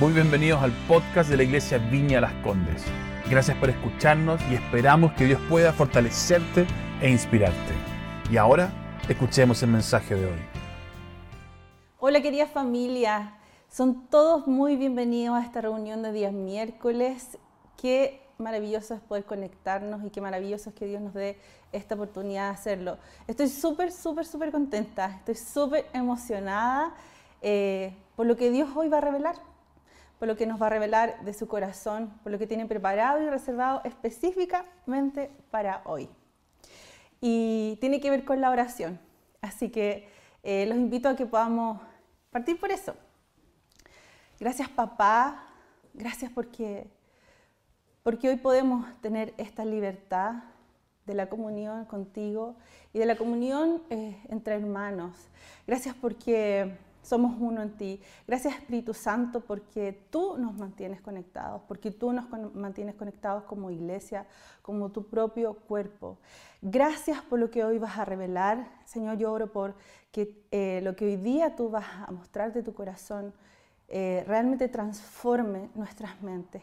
Muy bienvenidos al podcast de la Iglesia Viña Las Condes. Gracias por escucharnos y esperamos que Dios pueda fortalecerte e inspirarte. Y ahora, escuchemos el mensaje de hoy. Hola querida familia, son todos muy bienvenidos a esta reunión de días miércoles. Qué maravilloso es poder conectarnos y qué maravilloso es que Dios nos dé esta oportunidad de hacerlo. Estoy súper, súper, súper contenta, estoy súper emocionada eh, por lo que Dios hoy va a revelar por lo que nos va a revelar de su corazón, por lo que tiene preparado y reservado específicamente para hoy. Y tiene que ver con la oración. Así que eh, los invito a que podamos partir por eso. Gracias papá, gracias porque, porque hoy podemos tener esta libertad de la comunión contigo y de la comunión eh, entre hermanos. Gracias porque somos uno en ti. Gracias Espíritu Santo porque tú nos mantienes conectados, porque tú nos mantienes conectados como iglesia, como tu propio cuerpo. Gracias por lo que hoy vas a revelar. Señor, yo oro por que eh, lo que hoy día tú vas a mostrar de tu corazón eh, realmente transforme nuestras mentes.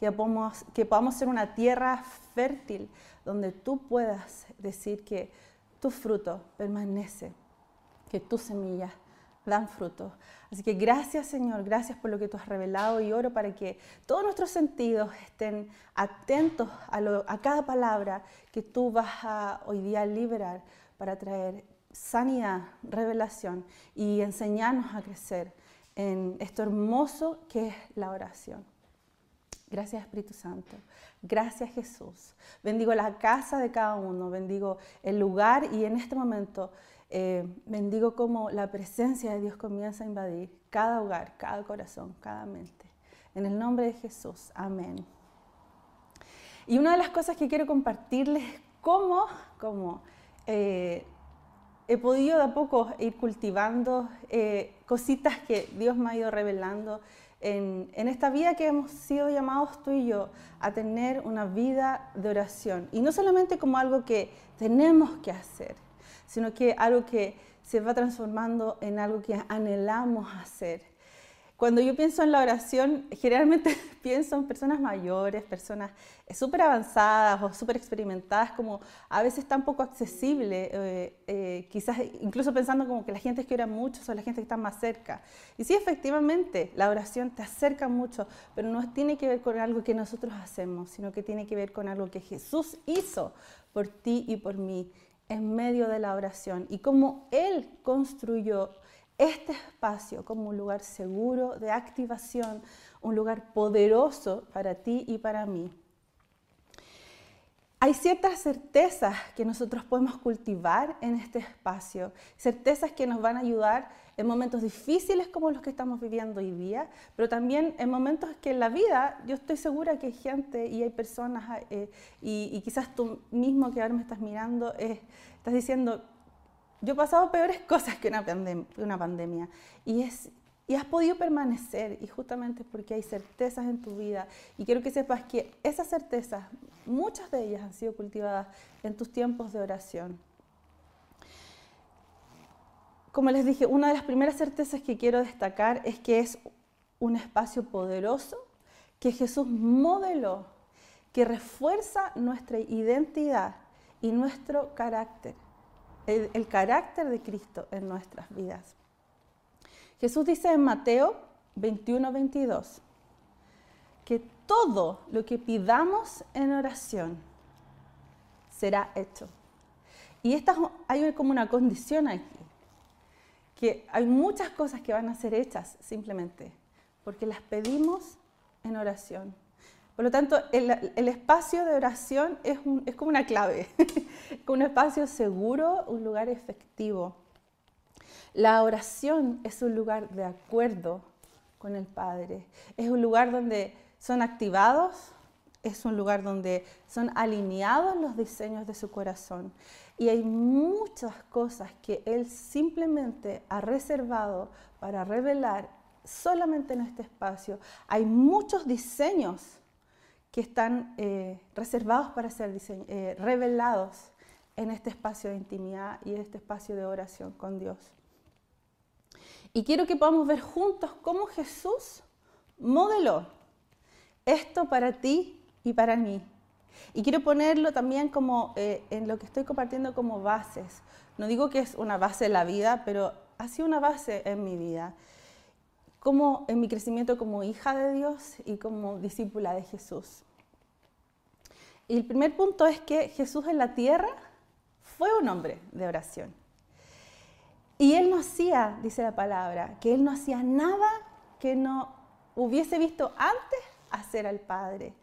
Que podamos, que podamos ser una tierra fértil donde tú puedas decir que tu fruto permanece, que tus semillas dan fruto. Así que gracias Señor, gracias por lo que tú has revelado y oro para que todos nuestros sentidos estén atentos a, cada palabra que tú vas a hoy día liberar para traer sanidad, revelación y enseñarnos a crecer en esto hermoso que es la oración. Gracias Espíritu Santo. Gracias Jesús. Bendigo la casa de cada uno, bendigo el lugar y en este momento eh, bendigo como la presencia de Dios comienza a invadir cada hogar, cada corazón, cada mente. En el nombre de Jesús, amén. Y una de las cosas que quiero compartirles es cómo, eh, he podido de a poco ir cultivando eh, cositas que Dios me ha ido revelando en, en, esta vida que hemos sido llamados tú y yo a tener una vida de oración. Y no solamente como algo que tenemos que hacer, sino que algo que se va transformando en algo que anhelamos hacer. Cuando yo pienso en la oración, generalmente pienso en personas mayores, personas eh, súper avanzadas o súper experimentadas, como a veces tan poco accesible, eh, eh, quizás incluso pensando como que la gente que ora mucho son la gente que está más cerca. Y sí, efectivamente, la oración te acerca mucho, pero no tiene que ver con algo que nosotros hacemos, sino que tiene que ver con algo que Jesús hizo por ti y por mí en medio de la oración y cómo Él construyó este espacio como un lugar seguro de activación, un lugar poderoso para ti y para mí. Hay ciertas certezas que nosotros podemos cultivar en este espacio, certezas que nos van a ayudar en momentos difíciles como los que estamos viviendo hoy día, pero también en momentos que en la vida yo estoy segura que hay gente y hay personas, eh, y, quizás tú mismo que ahora me estás mirando, eh, estás diciendo, yo he pasado peores cosas que una, una pandemia, y es y has podido permanecer y justamente porque hay certezas en tu vida y quiero que sepas que esas certezas, muchas de ellas han sido cultivadas en tus tiempos de oración. Como les dije, una de las primeras certezas que quiero destacar es que es un espacio poderoso que Jesús modeló, que refuerza nuestra identidad y nuestro carácter, el, el carácter de Cristo en nuestras vidas. Jesús dice en Mateo 21, 22 que todo lo que pidamos en oración será hecho. Y esta, hay como una condición aquí, que hay muchas cosas que van a ser hechas simplemente porque las pedimos en oración. Por lo tanto, el, espacio de oración es, es como una clave, un espacio seguro, un lugar efectivo. La oración es un lugar de acuerdo con el Padre. Es un lugar donde son activados, es un lugar donde son alineados los diseños de su corazón. Y hay muchas cosas que Él simplemente ha reservado para revelar solamente en este espacio. Hay muchos diseños que están eh, reservados para ser eh, revelados en este espacio de intimidad y en este espacio de oración con Dios. Y quiero que podamos ver juntos cómo Jesús modeló esto para ti y para mí. Y quiero ponerlo también como eh, en lo que estoy compartiendo como bases. No digo que es una base de la vida, pero ha sido una base en mi vida. Como en mi crecimiento como hija de Dios y como discípula de Jesús. Y el primer punto es que Jesús en la tierra fue un hombre de oración. Y él no hacía, dice la palabra, que él no hacía nada que no hubiese visto antes hacer al Padre.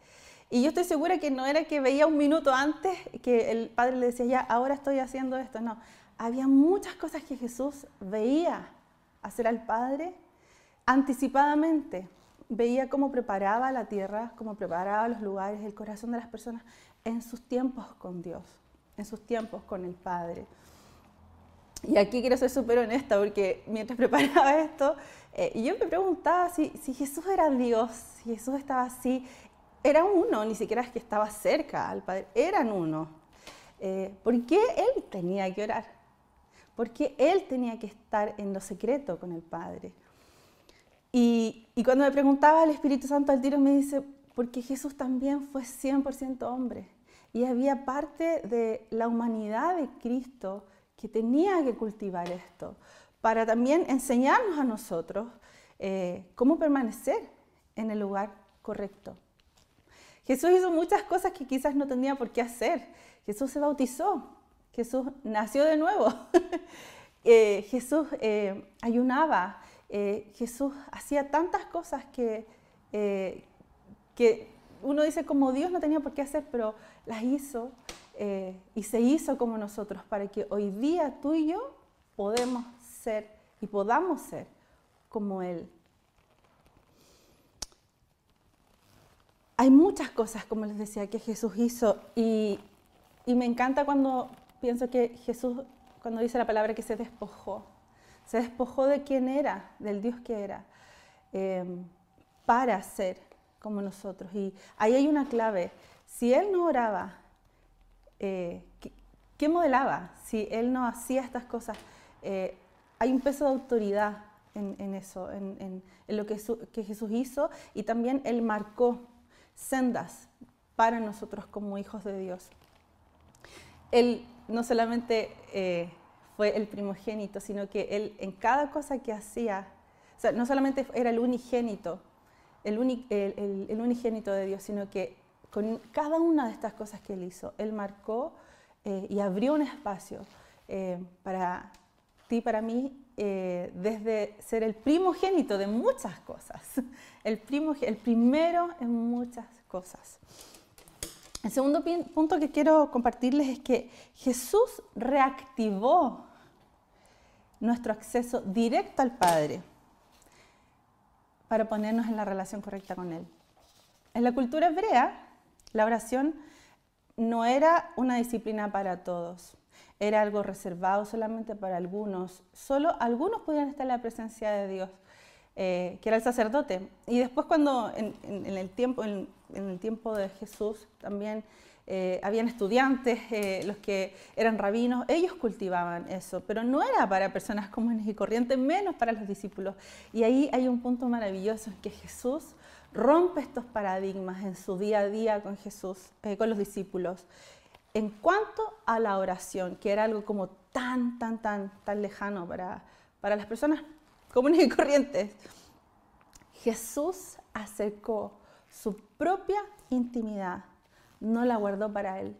Y yo estoy segura que no era que veía un minuto antes que el Padre le decía, ya, ahora estoy haciendo esto. No, había muchas cosas que Jesús veía hacer al Padre anticipadamente. Veía cómo preparaba la tierra, cómo preparaba los lugares, el corazón de las personas en sus tiempos con Dios, en sus tiempos con el Padre. Y aquí quiero ser súper honesta porque mientras preparaba esto, eh, yo me preguntaba si, si, Jesús era Dios, si Jesús estaba así. Era uno, ni siquiera es que estaba cerca al Padre, eran uno. Eh, ¿Por qué Él tenía que orar? ¿Por qué Él tenía que estar en lo secreto con el Padre? Y, y cuando me preguntaba el Espíritu Santo al tiro me dice, porque Jesús también fue 100% hombre. Y había parte de la humanidad de Cristo que tenía que cultivar esto, para también enseñarnos a nosotros eh, cómo permanecer en el lugar correcto. Jesús hizo muchas cosas que quizás no tenía por qué hacer. Jesús se bautizó, Jesús nació de nuevo, eh, Jesús eh, ayunaba, Jesús hacía tantas cosas que, que uno dice como Dios no tenía por qué hacer, pero las hizo y se hizo como nosotros para que hoy día tú y yo podemos ser y podamos ser como Él. Hay muchas cosas, como les decía, que Jesús hizo y, me encanta cuando pienso que Jesús, cuando dice la palabra que se despojó, se despojó de quién era, del Dios que era, eh, para ser como nosotros. Y ahí hay una clave. Si Él no oraba, eh, ¿qué, modelaba? Si Él no hacía estas cosas, eh, hay un peso de autoridad en, eso, en, lo que, Jesús hizo y también Él marcó sendas para nosotros como hijos de Dios. Él no solamente eh, fue el primogénito, sino que Él en cada cosa que hacía, o sea, no solamente era el unigénito, el, unigénito de Dios, sino que con cada una de estas cosas que Él hizo, Él marcó eh, y abrió un espacio eh, para ti para mí eh, desde ser el primogénito de muchas cosas, el, primo, el primero en muchas cosas. El segundo punto que quiero compartirles es que Jesús reactivó nuestro acceso directo al Padre para ponernos en la relación correcta con Él. En la cultura hebrea, la oración no era una disciplina para todos era algo reservado solamente para algunos. Solo algunos podían estar en la presencia de Dios, eh, que era el sacerdote. Y después cuando en, el, tiempo, en, el tiempo de Jesús también eh, habían estudiantes, eh, los que eran rabinos, ellos cultivaban eso, pero no era para personas comunes y corrientes, menos para los discípulos. Y ahí hay un punto maravilloso, que Jesús rompe estos paradigmas en su día a día con Jesús, con los discípulos. En cuanto a la oración, que era algo como tan, tan, tan, tan lejano para, para las personas comunes y corrientes, Jesús acercó su propia intimidad, no la guardó para él.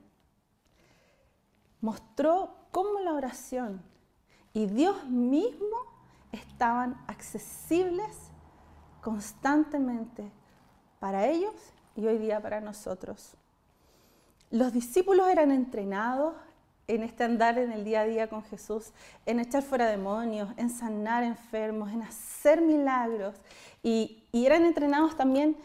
Mostró cómo la oración y Dios mismo estaban accesibles constantemente para ellos y hoy día para nosotros. Los discípulos eran entrenados en este andar en el día a día con Jesús, en echar fuera demonios, en sanar enfermos, en hacer milagros. Y, eran entrenados también,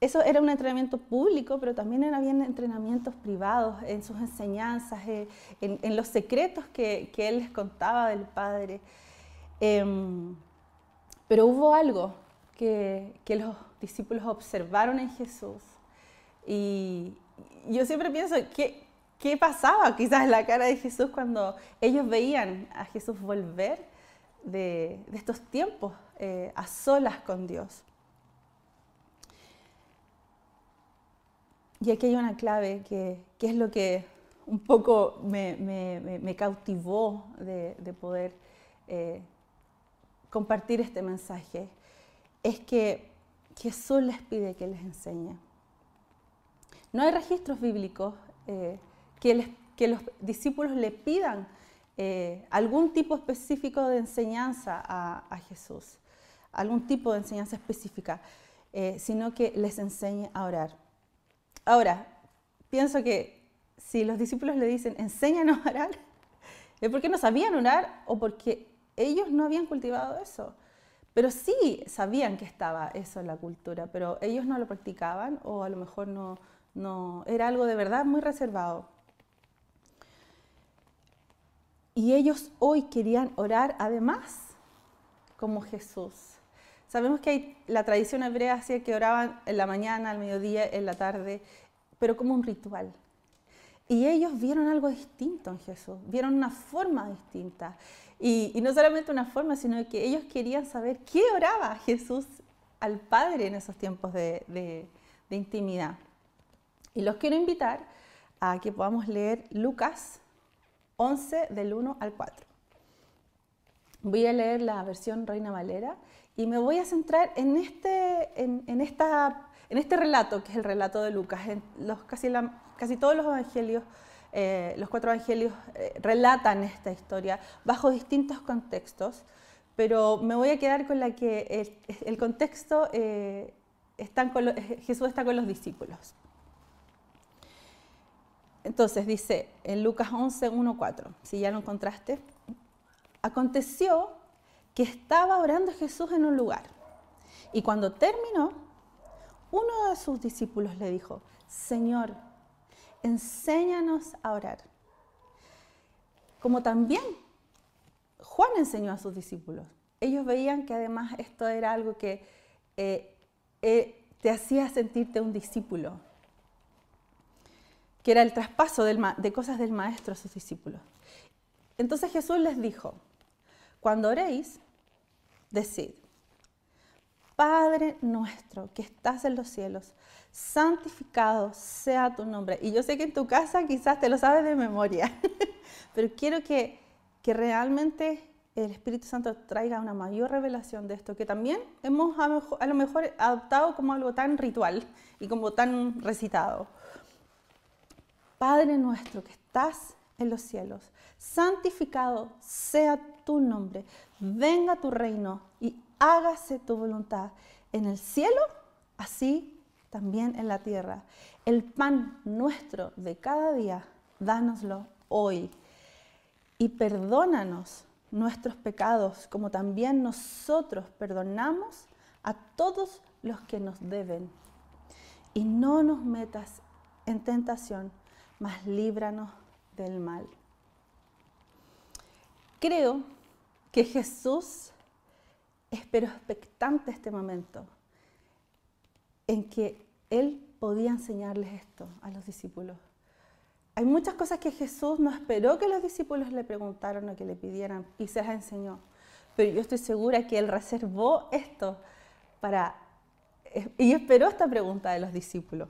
eso era un entrenamiento público, pero también habían entrenamientos privados en sus enseñanzas, eh, en, los secretos que, Él les contaba del Padre. Em, pero hubo algo que, que los discípulos observaron en Jesús y, yo siempre pienso, ¿qué, ¿qué pasaba quizás en la cara de Jesús cuando ellos veían a Jesús volver de, estos tiempos eh, a solas con Dios? y aquí hay una clave que, es lo que un poco me, cautivó de, poder eh, compartir este mensaje, es que Jesús les pide que les enseñe. No hay registros bíblicos eh, que, los discípulos le pidan eh, algún tipo específico de enseñanza a, Jesús, algún tipo de enseñanza específica, eh, sino que les enseñe a orar. Ahora, pienso que si los discípulos le dicen, enséñanos a orar, es porque no sabían orar o porque ellos no habían cultivado eso. Pero sí sabían que estaba eso en la cultura, pero ellos no lo practicaban o a lo mejor no, no era algo de verdad muy reservado. Y ellos hoy querían orar además como Jesús. Sabemos que hay, la tradición hebrea hacía que oraban en la mañana, al mediodía, en la tarde, pero como un ritual. Y ellos vieron algo distinto en Jesús, vieron una forma distinta. Y, no solamente una forma, sino que ellos querían saber qué oraba Jesús al Padre en esos tiempos de, de intimidad. Y los quiero invitar a que podamos leer Lucas 11 del 1 al 4. Voy a leer la versión Reina Valera y me voy a centrar en este, en, esta, en este relato, que es el relato de Lucas. los, casi, casi todos los evangelios, eh, los cuatro evangelios eh, relatan esta historia bajo distintos contextos, pero me voy a quedar con la que el, contexto, eh, con Jesús está con los discípulos. Entonces dice en Lucas 11, 1, 4, si ya lo encontraste, aconteció que estaba orando Jesús en un lugar y cuando terminó, uno de sus discípulos le dijo, Señor, enséñanos a orar. Como también Juan enseñó a sus discípulos. Ellos veían que además esto era algo que eh, eh, te hacía sentirte un discípulo, que era el traspaso de cosas del maestro a sus discípulos. Entonces Jesús les dijo, cuando oréis, decid, Padre nuestro que estás en los cielos, santificado sea tu nombre. Y yo sé que en tu casa quizás te lo sabes de memoria, pero quiero que, que realmente el Espíritu Santo traiga una mayor revelación de esto, que también hemos a lo mejor adoptado como algo tan ritual y como tan recitado. Padre nuestro que estás en los cielos, santificado sea tu nombre, venga tu reino y hágase tu voluntad en el cielo, así también en la tierra. El pan nuestro de cada día, dánoslo hoy y perdónanos nuestros pecados, como también nosotros perdonamos a todos los que nos deben. Y no nos metas en tentación, mas líbranos del mal. Creo que Jesús esperó expectante este momento en que Él podía enseñarles esto a los discípulos. Hay muchas cosas que Jesús no esperó que los discípulos le preguntaran o que le pidieran y se las enseñó. Pero yo estoy segura que Él reservó esto para... Y esperó esta pregunta de los discípulos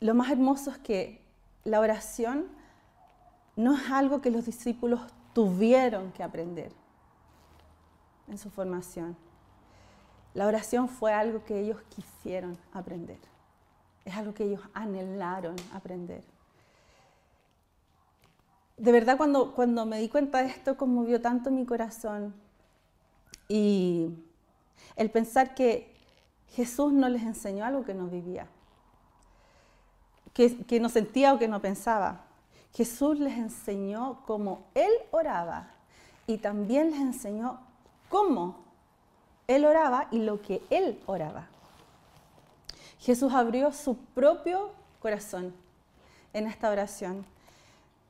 lo más hermoso es que la oración no es algo que los discípulos tuvieron que aprender en su formación. La oración fue algo que ellos quisieron aprender. Es algo que ellos anhelaron aprender. De verdad, cuando, cuando me di cuenta de esto, conmovió tanto mi corazón. Y el pensar que Jesús no les enseñó algo que no vivía que, no sentía o que no pensaba. Jesús les enseñó cómo Él oraba y también les enseñó cómo Él oraba y lo que Él oraba. Jesús abrió su propio corazón en esta oración,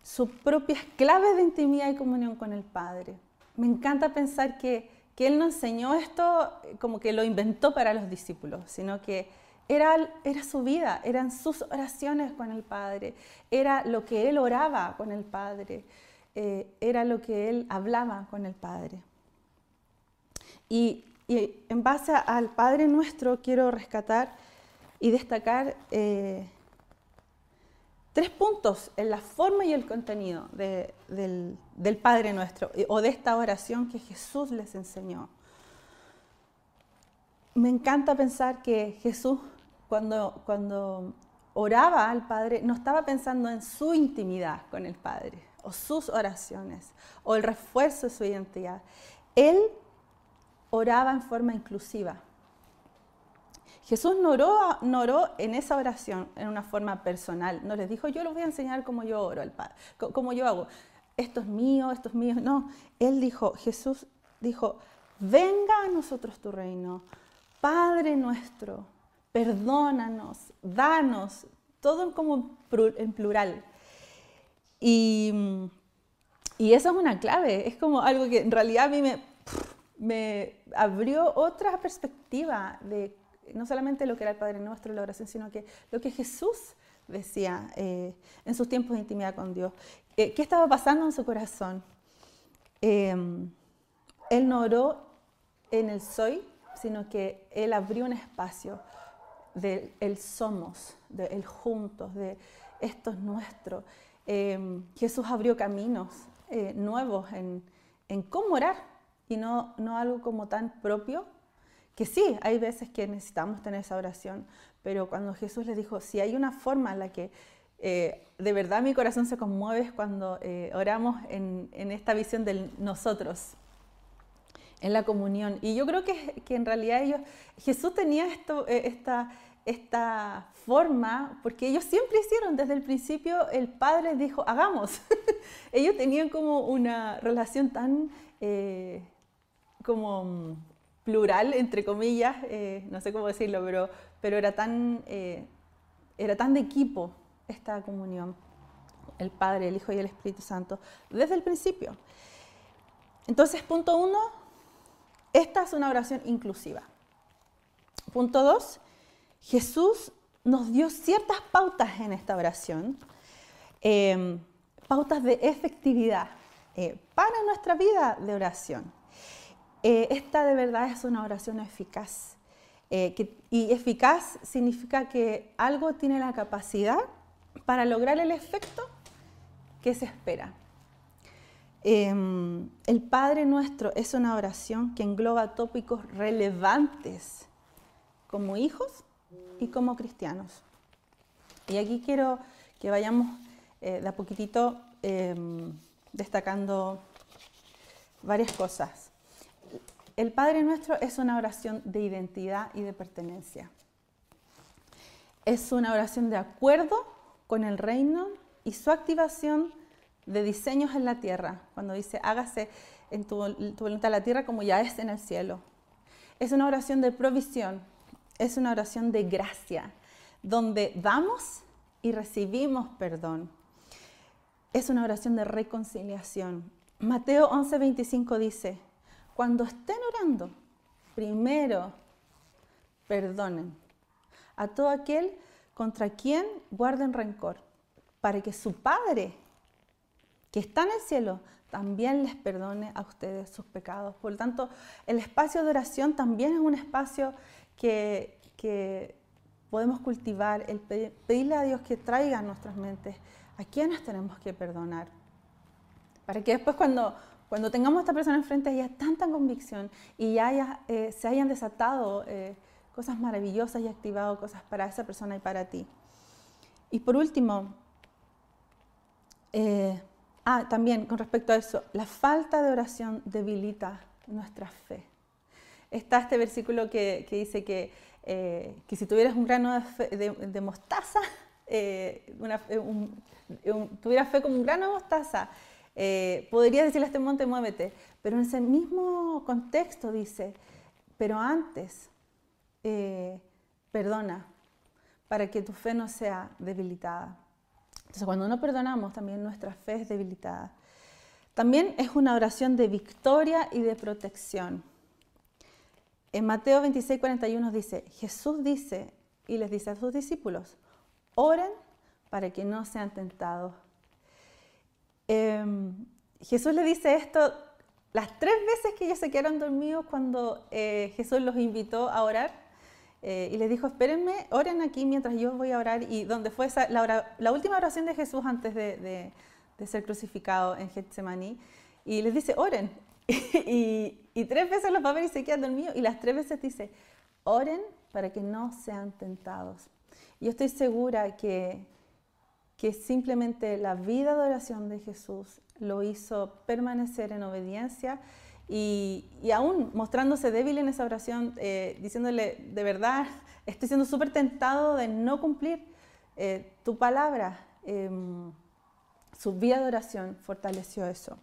sus propias claves de intimidad y comunión con el Padre. Me encanta pensar que, que Él no enseñó esto como que lo inventó para los discípulos, sino que era, su vida, eran sus oraciones con el Padre, era lo que él oraba con el Padre, eh, era lo que él hablaba con el Padre. Y, en base al Padre nuestro quiero rescatar y destacar eh, tres puntos en la forma y el contenido del, del Padre Nuestro o de esta oración que Jesús les enseñó. Me encanta pensar que Jesús cuando, cuando oraba al Padre no estaba pensando en su intimidad con el Padre o sus oraciones o el refuerzo de su identidad. Él oraba en forma inclusiva. Jesús no oró, en esa oración en una forma personal. No les dijo, yo les voy a enseñar cómo yo oro al Padre, cómo yo hago. Esto es mío, esto es mío. No, Él dijo, Jesús dijo, venga a nosotros tu reino. Padre nuestro, perdónanos, danos, todo como en plural. Y, y eso es una clave, es como algo que en realidad a mí me, me abrió otra perspectiva de no solamente lo que era el Padre Nuestro, la oración, sino que lo que Jesús decía eh, en sus tiempos de intimidad con Dios. Eh, ¿Qué estaba pasando en su corazón? Em, él no oró en el soy, sino que él abrió un espacio del el somos, del el juntos, de esto es nuestro. Em, Jesús abrió caminos eh, nuevos en, en cómo orar y no, no algo como tan propio, que sí, hay veces que necesitamos tener esa oración, pero cuando Jesús les dijo, si hay una forma en la que eh, de verdad mi corazón se conmueve es cuando eh, oramos en, en, esta visión del nosotros, en la comunión. Y yo creo que, que en realidad ellos, Jesús tenía esto, eh, esta, esta forma, porque ellos siempre hicieron, desde el principio el Padre dijo, hagamos. ellos tenían como una relación tan como plural, entre comillas, eh, no sé cómo decirlo, pero, pero era, tan, eh, era tan de equipo esta comunión, el Padre, el Hijo y el Espíritu Santo, desde el principio. Entonces, punto uno, esta es una oración inclusiva. Punto dos, Jesús nos dio ciertas pautas en esta oración, eh, pautas de efectividad para nuestra vida de oración. Eh, esta de verdad es una oración eficaz. Eh, y eficaz significa que algo tiene la capacidad para lograr el efecto que se espera. Em, el Padre Nuestro es una oración que engloba tópicos relevantes como hijos y como cristianos. Y aquí quiero que vayamos eh, de a poquitito em, destacando varias cosas. El Padre Nuestro es una oración de identidad y de pertenencia. Es una oración de acuerdo con el reino y su activación de diseños en la tierra, cuando dice hágase en tu, voluntad la tierra como ya es en el cielo. Es una oración de provisión, es una oración de gracia, donde damos y recibimos perdón. Es una oración de reconciliación. Mateo 11:25 dice, cuando estén orando, primero perdonen a todo aquel contra quien guarden rencor, para que su Padre, que está en el cielo, también les perdone a ustedes sus pecados. Por lo tanto, el espacio de oración también es un espacio que, podemos cultivar, el pedirle a Dios que traiga a nuestras mentes a quienes tenemos que perdonar. Para que después cuando cuando tengamos a esta persona enfrente haya tanta convicción y ya eh, se hayan desatado eh, cosas maravillosas y activado cosas para esa persona y para ti. Y por último, eh, ah, también con respecto a eso, la falta de oración debilita nuestra fe. Está este versículo que, dice que, que, si tuvieras un grano de, mostaza, tuvieras fe como un grano de mostaza, eh, podría decirle a este monte, muévete, pero en ese mismo contexto dice, pero antes, eh, perdona, para que tu fe no sea debilitada. Entonces, cuando no perdonamos, también nuestra fe es debilitada. También es una oración de victoria y de protección. En Mateo 26, 41 dice, Jesús dice y les dice a sus discípulos, oren para que no sean tentados Em, Jesús le dice esto las tres veces que ellos se quedaron dormidos cuando eh, Jesús los invitó a orar. eh, y les dijo, espérenme, oren aquí mientras yo voy a orar. Y donde fue la, última oración de Jesús antes de, ser crucificado en Getsemaní. Y les dice, oren. y, tres veces los va a ver y se quedan dormidos. Y las tres veces dice, oren para que no sean tentados. Yo estoy segura que, que simplemente la vida de oración de Jesús lo hizo permanecer en obediencia y, aún mostrándose débil en esa oración, eh, diciéndole, de verdad, estoy siendo súper tentado de no cumplir eh, tu palabra. Em, su vida de oración fortaleció eso.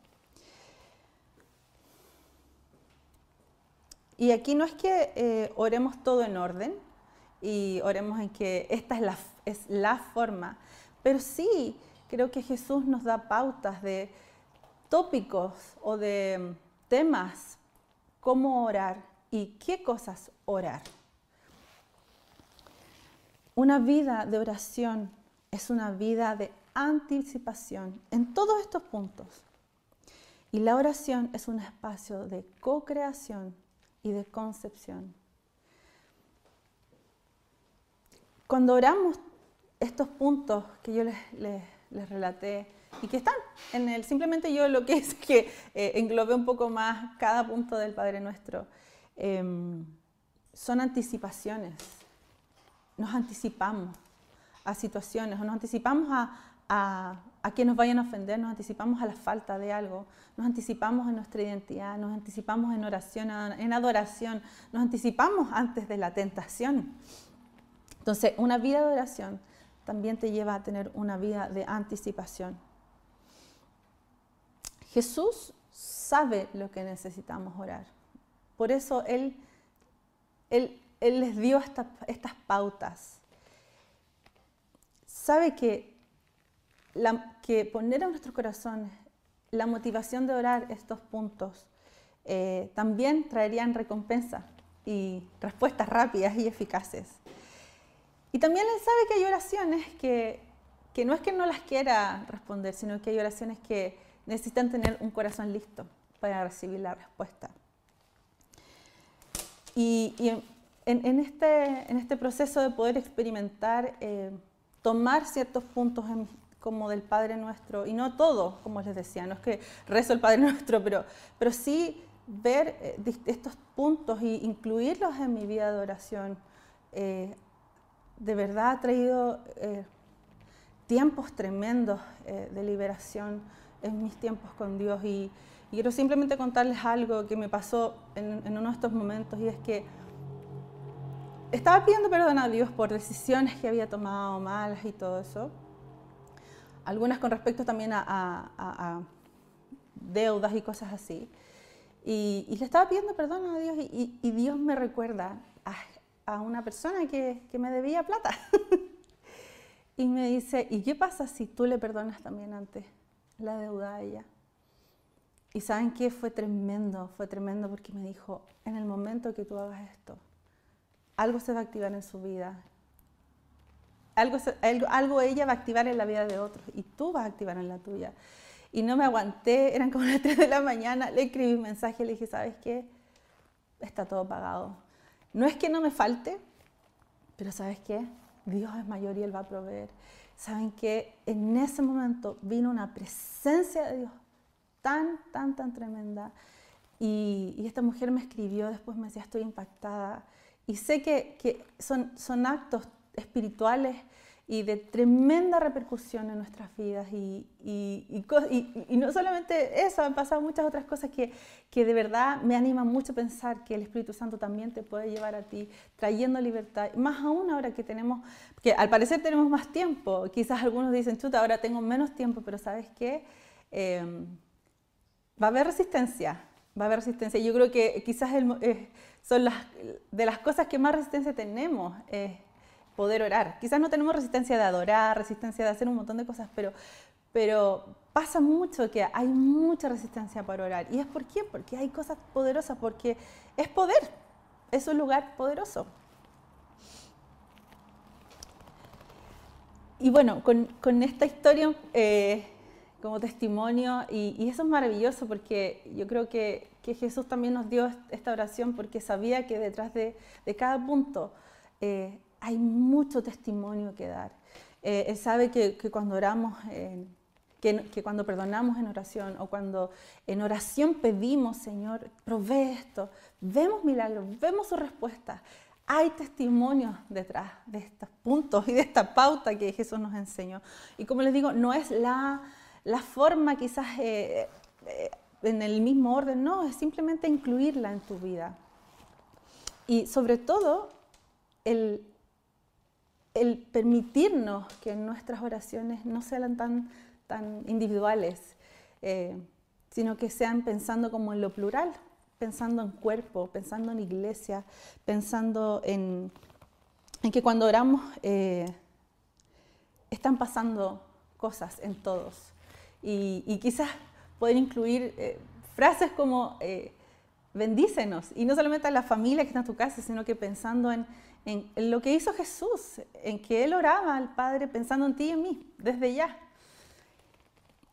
Y aquí no es que eh, oremos todo en orden y oremos en que esta es la, es la forma, pero sí creo que Jesús nos da pautas de tópicos o de temas, cómo orar y qué cosas orar. Una vida de oración es una vida de anticipación en todos estos puntos. Y la oración es un espacio de co-creación y de concepción. Cuando oramos estos puntos que yo les, les relaté, y que están en el, simplemente yo lo que es que eh, englobe un poco más cada punto del Padre Nuestro. Em, son anticipaciones, nos anticipamos a situaciones, o nos anticipamos a, a, a, que nos vayan a ofender, nos anticipamos a la falta de algo, nos anticipamos en nuestra identidad, nos anticipamos en oración, en adoración, nos anticipamos antes de la tentación. Entonces, una vida de oración también te lleva a tener una vida de anticipación. Jesús sabe lo que necesitamos orar. Por eso Él, él, les dio estas pautas. Sabe que, que poner en nuestros corazones la motivación de orar estos puntos eh, también traerían recompensa y respuestas rápidas y eficaces. Y también Él sabe que hay oraciones que, que no es que no las quiera responder, sino que hay oraciones que necesitan tener un corazón listo para recibir la respuesta. Y, en, este, en, este, proceso de poder experimentar, eh, tomar ciertos puntos como del Padre Nuestro, y no todo, como les decía, no es que rezo el Padre Nuestro, pero, pero sí ver eh, estos puntos e incluirlos en mi vida de oración, eh, de verdad ha traído tiempos tremendos de liberación en mis tiempos con Dios y, quiero simplemente contarles algo que me pasó en, uno de estos momentos y es que estaba pidiendo perdón a Dios por decisiones que había tomado malas y todo eso. Algunas con respecto también a, deudas y cosas así. Y, le estaba pidiendo perdón a Dios y, Dios me recuerda a, una persona que, que me debía plata. y me dice, ¿y qué pasa si tú le perdonas también antes? la deuda a ella. Y saben qué? Fue tremendo, fue tremendo porque me dijo, en el momento que tú hagas esto, algo se va a activar en su vida. Algo, algo, ella va a activar en la vida de otros y tú vas a activar en la tuya. Y no me aguanté, eran como las 3 de la mañana, le escribí un mensaje le dije, ¿sabes qué? Está todo pagado. No es que no me falte, pero ¿sabes qué? Dios es mayor y Él va a proveer saben que en ese momento vino una presencia de Dios tan, tan, tan tremenda. Y, esta mujer me escribió, después me decía, estoy impactada. Y sé que, que son, son actos espirituales y de tremenda repercusión en nuestras vidas. Y, y, y, no solamente eso, han pasado muchas otras cosas que, que de verdad me animan mucho pensar que el Espíritu Santo también te puede llevar a ti, trayendo libertad. Más aún ahora que tenemos, que al parecer tenemos más tiempo. Quizás algunos dicen, chuta, ahora tengo menos tiempo, pero ¿sabes qué? Em, va a haber resistencia. Va a haber resistencia. Yo creo que quizás eh, son las, de las cosas que más resistencia tenemos poder orar. Quizás no tenemos resistencia de adorar, resistencia de hacer un montón de cosas, pero, pero pasa mucho que hay mucha resistencia para orar. ¿Y es por qué? Porque hay cosas poderosas, porque es poder, es un lugar poderoso. Y bueno, con, esta historia eh, como testimonio, y, eso es maravilloso porque yo creo que, Jesús también nos dio esta oración porque sabía que detrás de, de cada punto eh, hay mucho testimonio que dar. Eh, él sabe que, cuando oramos, que, que, cuando perdonamos en oración o cuando en oración pedimos, Señor, provee esto, vemos milagros, vemos su respuesta. Hay testimonios detrás de estos puntos y de esta pauta que Jesús nos enseñó. Y como les digo, no es la, la forma quizás eh, eh, en el mismo orden, no, es simplemente incluirla en tu vida. Y sobre todo, el, el permitirnos que nuestras oraciones no sean tan, tan individuales, eh, sino que sean pensando como en lo plural, pensando en cuerpo, pensando en iglesia, pensando en, que cuando oramos eh, están pasando cosas en todos. Y, quizás poder incluir eh, frases como eh, bendícenos, y no solamente a la familia que está en tu casa, sino que pensando en, en, lo que hizo Jesús, en que Él oraba al Padre pensando en ti y en mí, desde ya.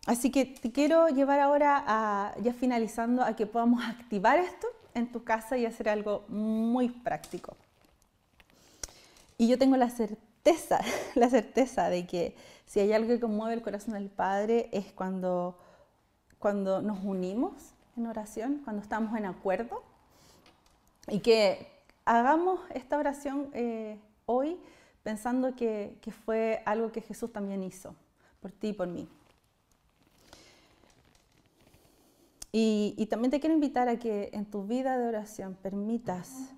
Así que te quiero llevar ahora, ya finalizando, a que podamos activar esto en tu casa y hacer algo muy práctico. Y yo tengo la certeza, la certeza de que si hay algo que conmueve el corazón del Padre es cuando, cuando nos unimos en oración, cuando estamos en acuerdo y que hagamos esta oración eh, hoy pensando que, fue algo que Jesús también hizo por ti y por mí. Y, también te quiero invitar a que en tu vida de oración permitas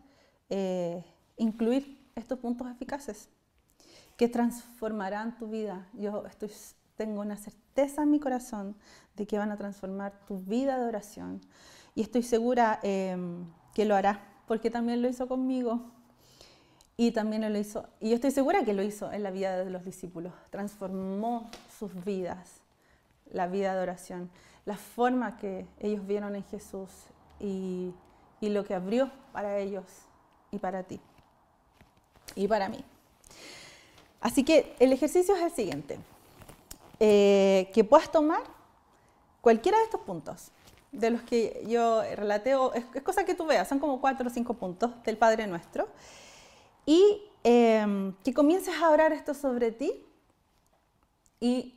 eh, incluir estos puntos eficaces que transformarán tu vida. Yo tengo una certeza en mi corazón de que van a transformar tu vida de oración y estoy segura em, que lo hará, porque también lo hizo conmigo. Y también lo hizo, y yo estoy segura que lo hizo en la vida de los discípulos, transformó sus vidas, la vida de oración la forma que ellos vieron en Jesús y, lo que abrió para ellos y para ti y para mí. Así que el ejercicio es el siguiente, eh, que puedas tomar cualquiera de estos puntos, de los que yo relateo, es, cosa que tú veas, son como cuatro o cinco puntos del Padre Nuestro, y em, que comiences a orar esto sobre ti y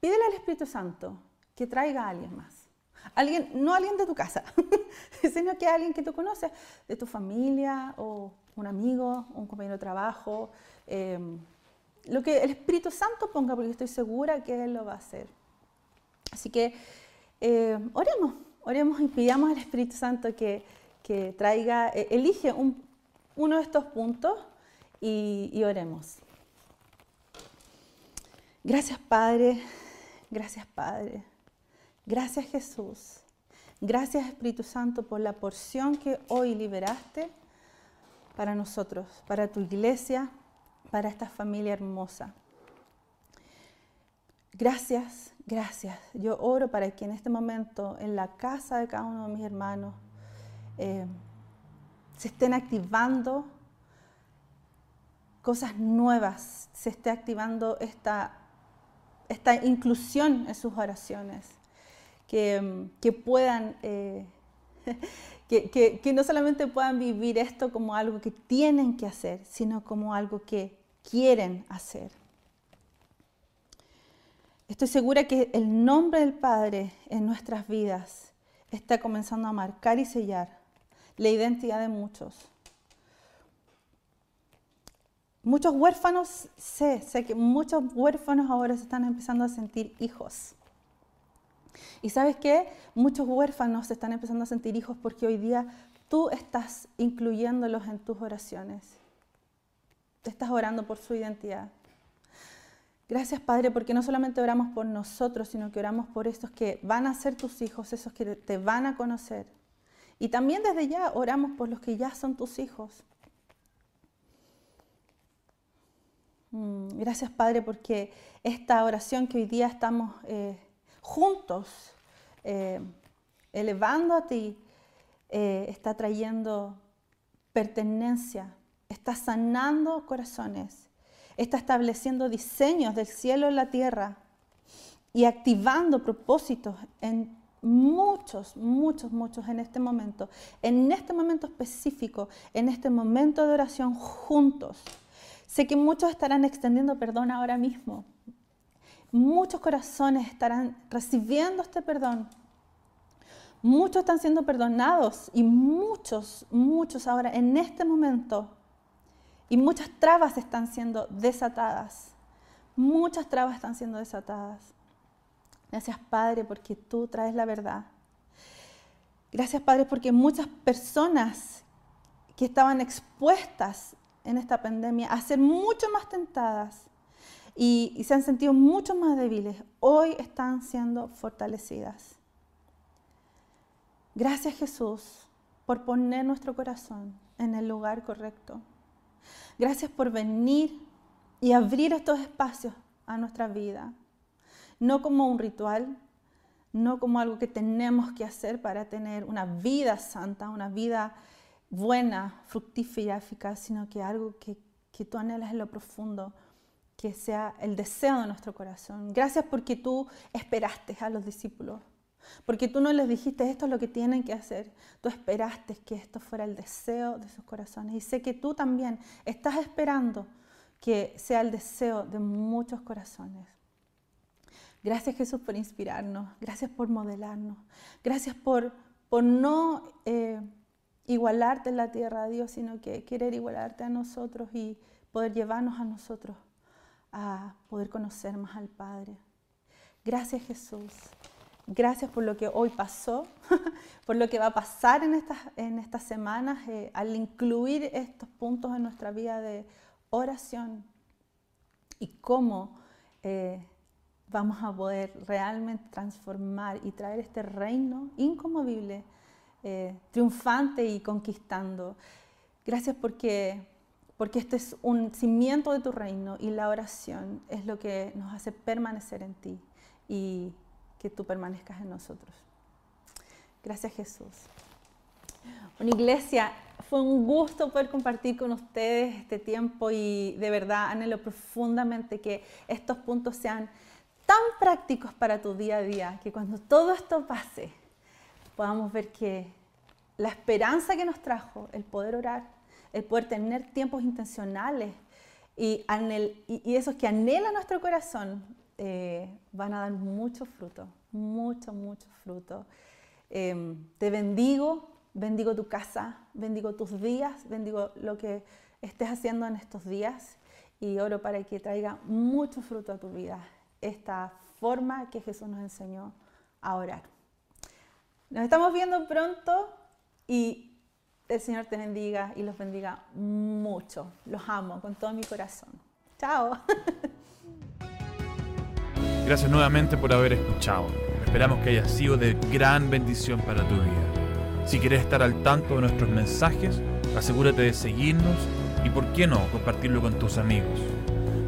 pídele al Espíritu Santo que traiga a alguien más. Alguien, no alguien de tu casa, sino que alguien que tú conoces, de tu familia o un amigo, un compañero de trabajo, em, lo que el Espíritu Santo ponga, porque estoy segura que Él lo va a hacer. Así que em, oremos, oremos y pidamos al Espíritu Santo que, traiga, e, elige uno de estos puntos y oremos. Gracias Padre, gracias Padre. Gracias Jesús. Gracias Espíritu Santo por la porción que hoy liberaste para nosotros, para tu iglesia, para esta familia hermosa. Gracias, gracias. Yo oro para que en este momento, en la casa de cada uno de mis hermanos, eh, se estén activando cosas nuevas, se esté activando esta, esta inclusión en sus oraciones que, puedan, eh, que, que no solamente puedan vivir esto como algo que tienen que hacer, sino como algo que quieren hacer. Estoy segura que el nombre del Padre en nuestras vidas está comenzando a marcar y sellar la identidad de muchos. Muchos huérfanos, sé, sé que muchos huérfanos ahora se están empezando a sentir hijos. Y sabes qué? Muchos huérfanos se están empezando a sentir hijos porque hoy día tú estás incluyéndolos en tus oraciones. Te estás orando por su identidad. Gracias Padre porque no solamente oramos por nosotros, sino que oramos por estos que van a ser tus hijos, esos que te van a conocer. Y también desde ya oramos por los que ya son tus hijos. Mm, gracias Padre porque esta oración que hoy día estamos eh, juntos, eh, elevando a ti, eh, está trayendo pertenencia, está sanando corazones, está estableciendo diseños del cielo en la tierra y activando propósitos en muchos, muchos, muchos en este momento, en este momento específico, en este momento de oración juntos. Sé que muchos estarán extendiendo perdón ahora mismo. Muchos corazones estarán recibiendo este perdón. Muchos están siendo perdonados y muchos, muchos ahora en este momento. Y muchas trabas están siendo desatadas. Muchas trabas están siendo desatadas. Gracias Padre porque tú traes la verdad. Gracias Padre porque muchas personas que estaban expuestas en esta pandemia a ser mucho más tentadas y, y se han sentido mucho más débiles, hoy están siendo fortalecidas. Gracias Jesús por poner nuestro corazón en el lugar correcto. Gracias por venir y abrir estos espacios a nuestra vida no como un ritual, no como algo que tenemos que hacer para tener una vida santa, una vida buena, fructífera, eficaz, sino que algo que, que tú anhelas en lo profundo, que sea el deseo de nuestro corazón. Gracias porque tú esperaste a los discípulos, porque tú no les dijiste esto es lo que tienen que hacer, tú esperaste que esto fuera el deseo de sus corazones. Y sé que tú también estás esperando que sea el deseo de muchos corazones. Gracias Jesús por inspirarnos, gracias por modelarnos, gracias por, por no eh, igualarte en la tierra a Dios, sino que querer igualarte a nosotros y poder llevarnos a nosotros a poder conocer más al Padre. Gracias Jesús. Gracias por lo que hoy pasó, por lo que va a pasar en estas, en estas semanas eh, al incluir estos puntos en nuestra vida de oración y cómo eh, vamos a poder realmente transformar y traer este reino incomovible, eh, triunfante y conquistando. Gracias porque, porque este es un cimiento de tu reino y la oración es lo que nos hace permanecer en ti y que tú permanezcas en nosotros. Gracias Jesús. Una iglesia, fue un gusto poder compartir con ustedes este tiempo y de verdad anhelo profundamente que estos puntos sean tan prácticos para tu día a día que cuando todo esto pase, podamos ver que la esperanza que nos trajo, el poder orar, el poder tener tiempos intencionales y, y esos que anhela nuestro corazón, eh, van a dar mucho fruto, mucho, mucho fruto. Em, te bendigo, bendigo tu casa, bendigo tus días, bendigo lo que estés haciendo en estos días y oro para que traiga mucho fruto a tu vida esta forma que Jesús nos enseñó a orar. Nos estamos viendo pronto y el Señor te bendiga y los bendiga mucho. Los amo con todo mi corazón. Chao. Gracias nuevamente por haber escuchado. Esperamos que haya sido de gran bendición para tu vida. Si quieres estar al tanto de nuestros mensajes, asegúrate de seguirnos y, por qué no, compartirlo con tus amigos.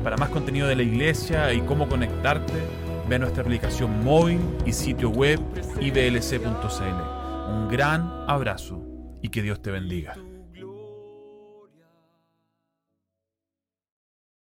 Para más contenido de la iglesia y cómo conectarte, ve nuestra aplicación móvil y sitio web iblc.cl. Un gran abrazo y que Dios te bendiga.